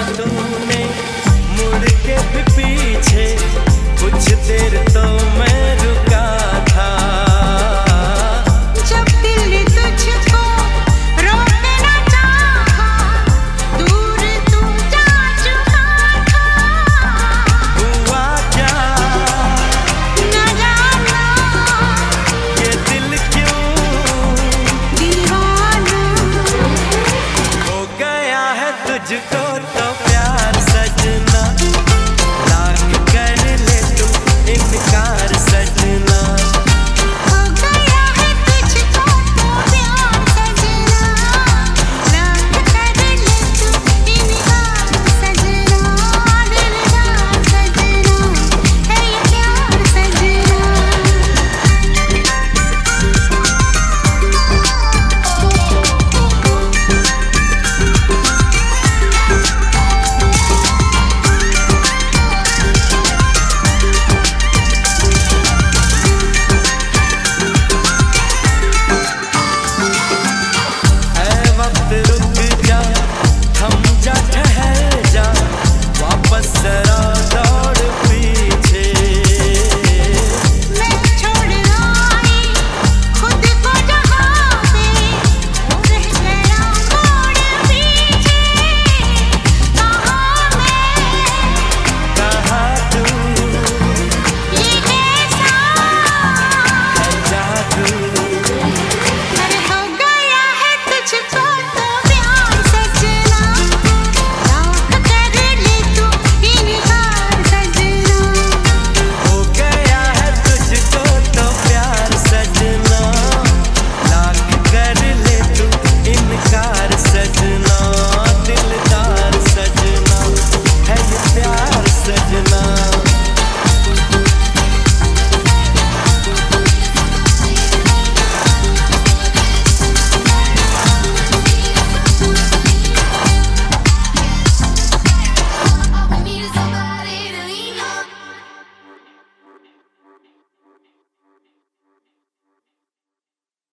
Gracias.